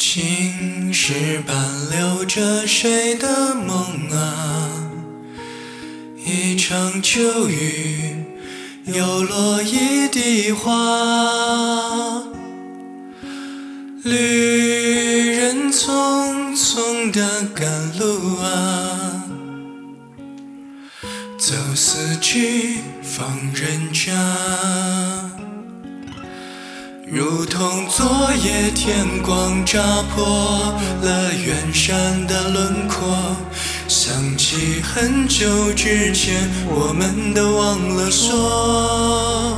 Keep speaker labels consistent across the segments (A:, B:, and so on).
A: 青石板留着谁的梦啊？一场秋雨，又落一地花。旅人匆匆的赶路啊，走四季访人家。如同昨夜天光扎破了远山的轮廓，想起很久之前，我们都忘了说。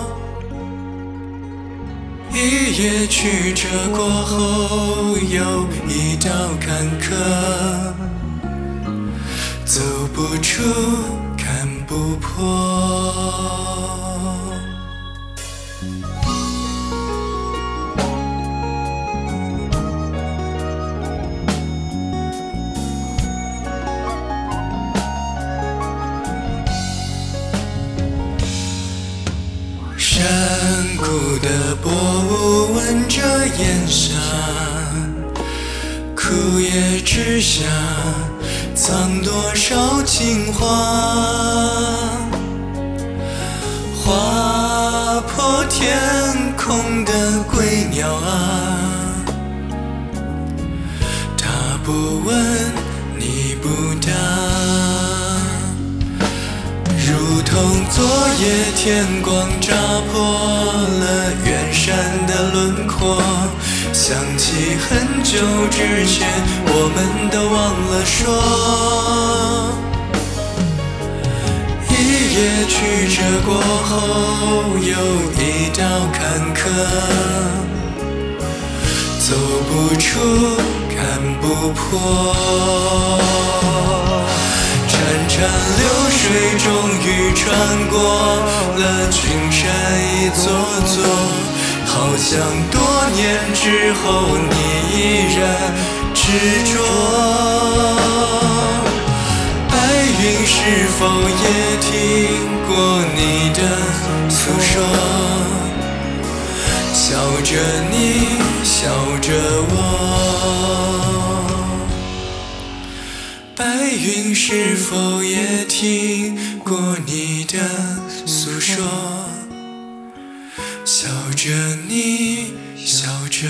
A: 一夜曲折过后，又一道坎坷，走不出，看不破。的薄雾吻着烟霞，枯叶之下藏多少情话？划破天空的归鸟啊，它不问，你不答。如昨夜天光扎破了远山的轮廓，想起很久之前，我们都忘了说。一夜曲折过后，又一道坎坷，走不出，看不破。潺潺流水终于穿过了群山一座座，好像多年之后你依然执着。白云是否也听过你的诉说？笑着你，笑着我。白云是否也听过你的诉说？笑着你笑着